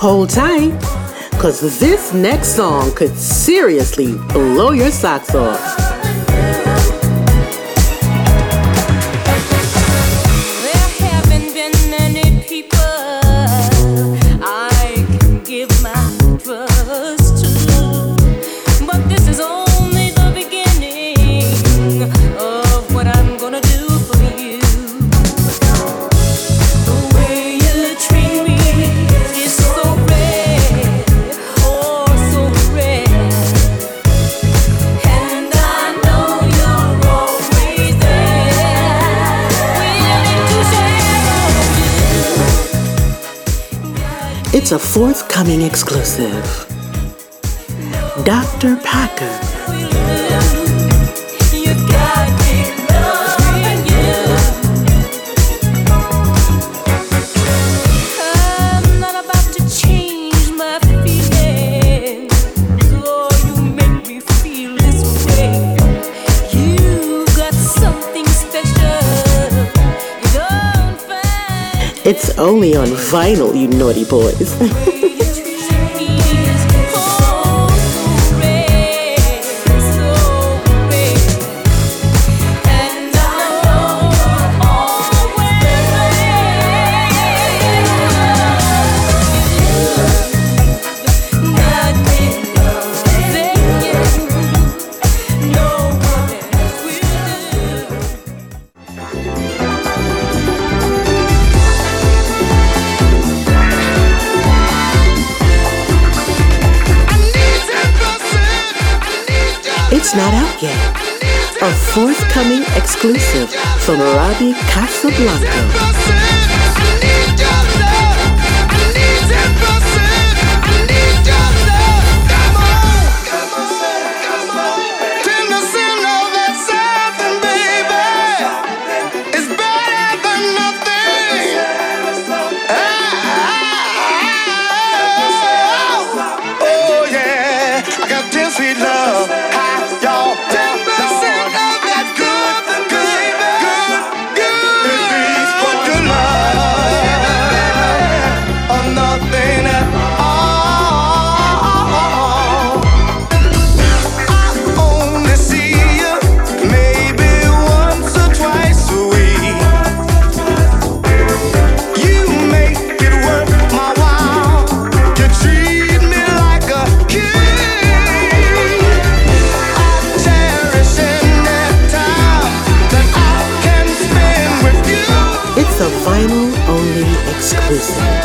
Hold tight, because this next song could seriously blow your socks off. It's a forthcoming exclusive. Dr. Packer. Only on vinyl, you naughty boys. It's not out yet. A forthcoming exclusive from Robbie Casa Blanco. This.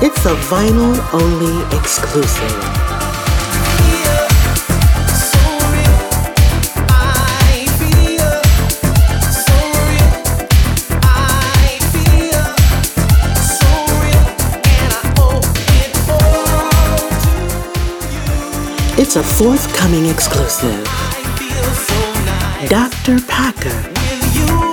It's a vinyl only exclusive. It's a forthcoming exclusive. Dr. Packer.